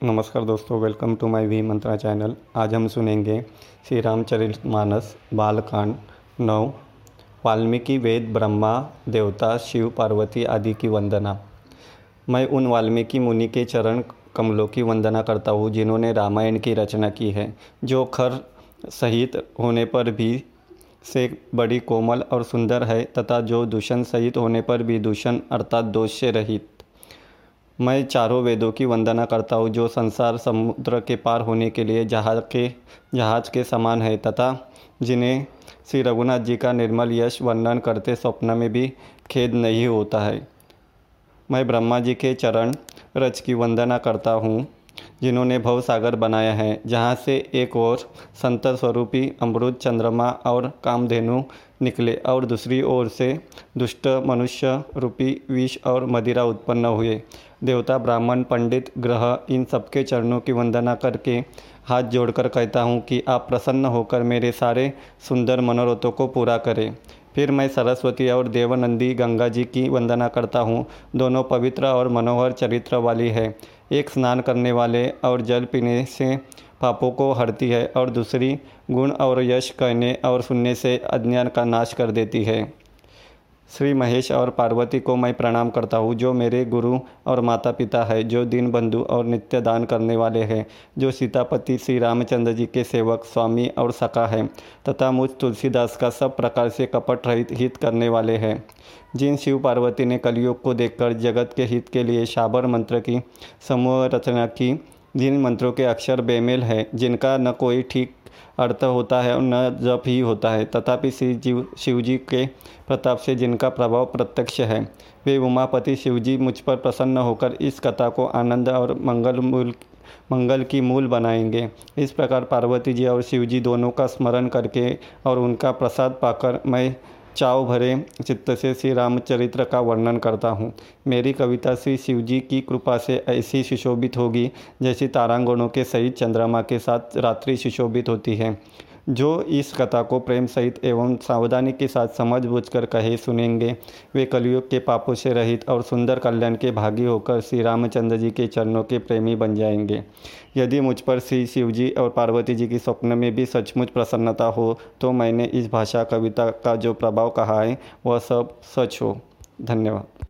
नमस्कार दोस्तों welcome to my V Mantra channel आज हम सुनेंगे श्री रामचरित मानस बालकांड नौ, वाल्मीकि वेद ब्रह्मा देवता शिव पार्वती आदि की वंदना। मैं उन वाल्मीकि मुनि के चरण कमलों की वंदना करता हूँ, जिन्होंने रामायण की रचना की है, जो खर सहित होने पर भी से बड़ी कोमल और सुंदर है, तथा जो दूषण सहित होने पर भी दूषण अर्थात दोष से रहित। मैं चारों वेदों की वंदना करता हूँ, जो संसार समुद्र के पार होने के लिए जहाज़ के जहाज़ के समान है तथा जिन्हें श्री रघुनाथ जी का निर्मल यश वर्णन करते स्वप्न में भी खेद नहीं होता है। मैं ब्रह्मा जी के चरण रच की वंदना करता हूँ, जिन्होंने भव सागर बनाया है, जहाँ से एक और संत स्वरूपी अमृत, चंद्रमा और कामधेनु निकले और दूसरी ओर से दुष्ट मनुष्य रूपी विष और मदिरा उत्पन्न हुए। देवता, ब्राह्मण, पंडित, ग्रह, इन सबके चरणों की वंदना करके हाथ जोड़कर कहता हूँ कि आप प्रसन्न होकर मेरे सारे सुंदर मनोरथों को पूरा करें। फिर मैं सरस्वती और देवनंदी गंगा जी की वंदना करता हूँ। दोनों पवित्र और मनोहर चरित्र वाली है। एक स्नान करने वाले और जल पीने से पापों को हरती है और दूसरी गुण और यश कहने और सुनने से अज्ञान का नाश कर देती है। श्री महेश और पार्वती को मैं प्रणाम करता हूँ, जो मेरे गुरु और माता पिता है, जो दीन बंधु और नित्य दान करने वाले हैं, जो सीतापति श्री रामचंद्र जी के सेवक, स्वामी और सखा है, तथा मुझ तुलसीदास का सब प्रकार से कपट रहित हित करने वाले हैं। जिन शिव पार्वती ने कलयुग को देखकर जगत के हित के लिए शाबर मंत्र की, समूह रचना की जिन मंत्रों के अक्षर बेमेल है, जिनका न कोई ठीक अर्थ होता है और न जप ही होता है, तथापि श्री जीव शिव जी के प्रताप से जिनका प्रभाव प्रत्यक्ष है, वे उमापति शिव जी मुझ पर प्रसन्न होकर इस कथा को आनंद और मंगल मूल, मंगल की मूल बनाएँगे। इस प्रकार पार्वती जी और शिव जी दोनों का स्मरण करके और उनका प्रसाद पाकर मैं चाव भरे चित्त से श्री रामचरित्र का वर्णन करता हूँ। मेरी कविता श्री शिव जी की कृपा से ऐसी सुशोभित होगी, जैसी तारांगणों के सहित चंद्रमा के साथ रात्रि सुशोभित होती है। जो इस कथा को प्रेम सहित एवं सावधानी के साथ समझ बूझ कर कहे सुनेंगे। वे कलयुग के पापों से रहित और सुंदर कल्याण के भागी होकर श्री रामचंद्र जी के चरणों के प्रेमी बन जाएँगे। यदि मुझ पर श्री शिव जी और पार्वती जी की स्वप्न में भी सचमुच प्रसन्नता हो तो मैंने इस भाषा कविता का जो प्रभाव कहा है, वह सब सच हो। धन्यवाद।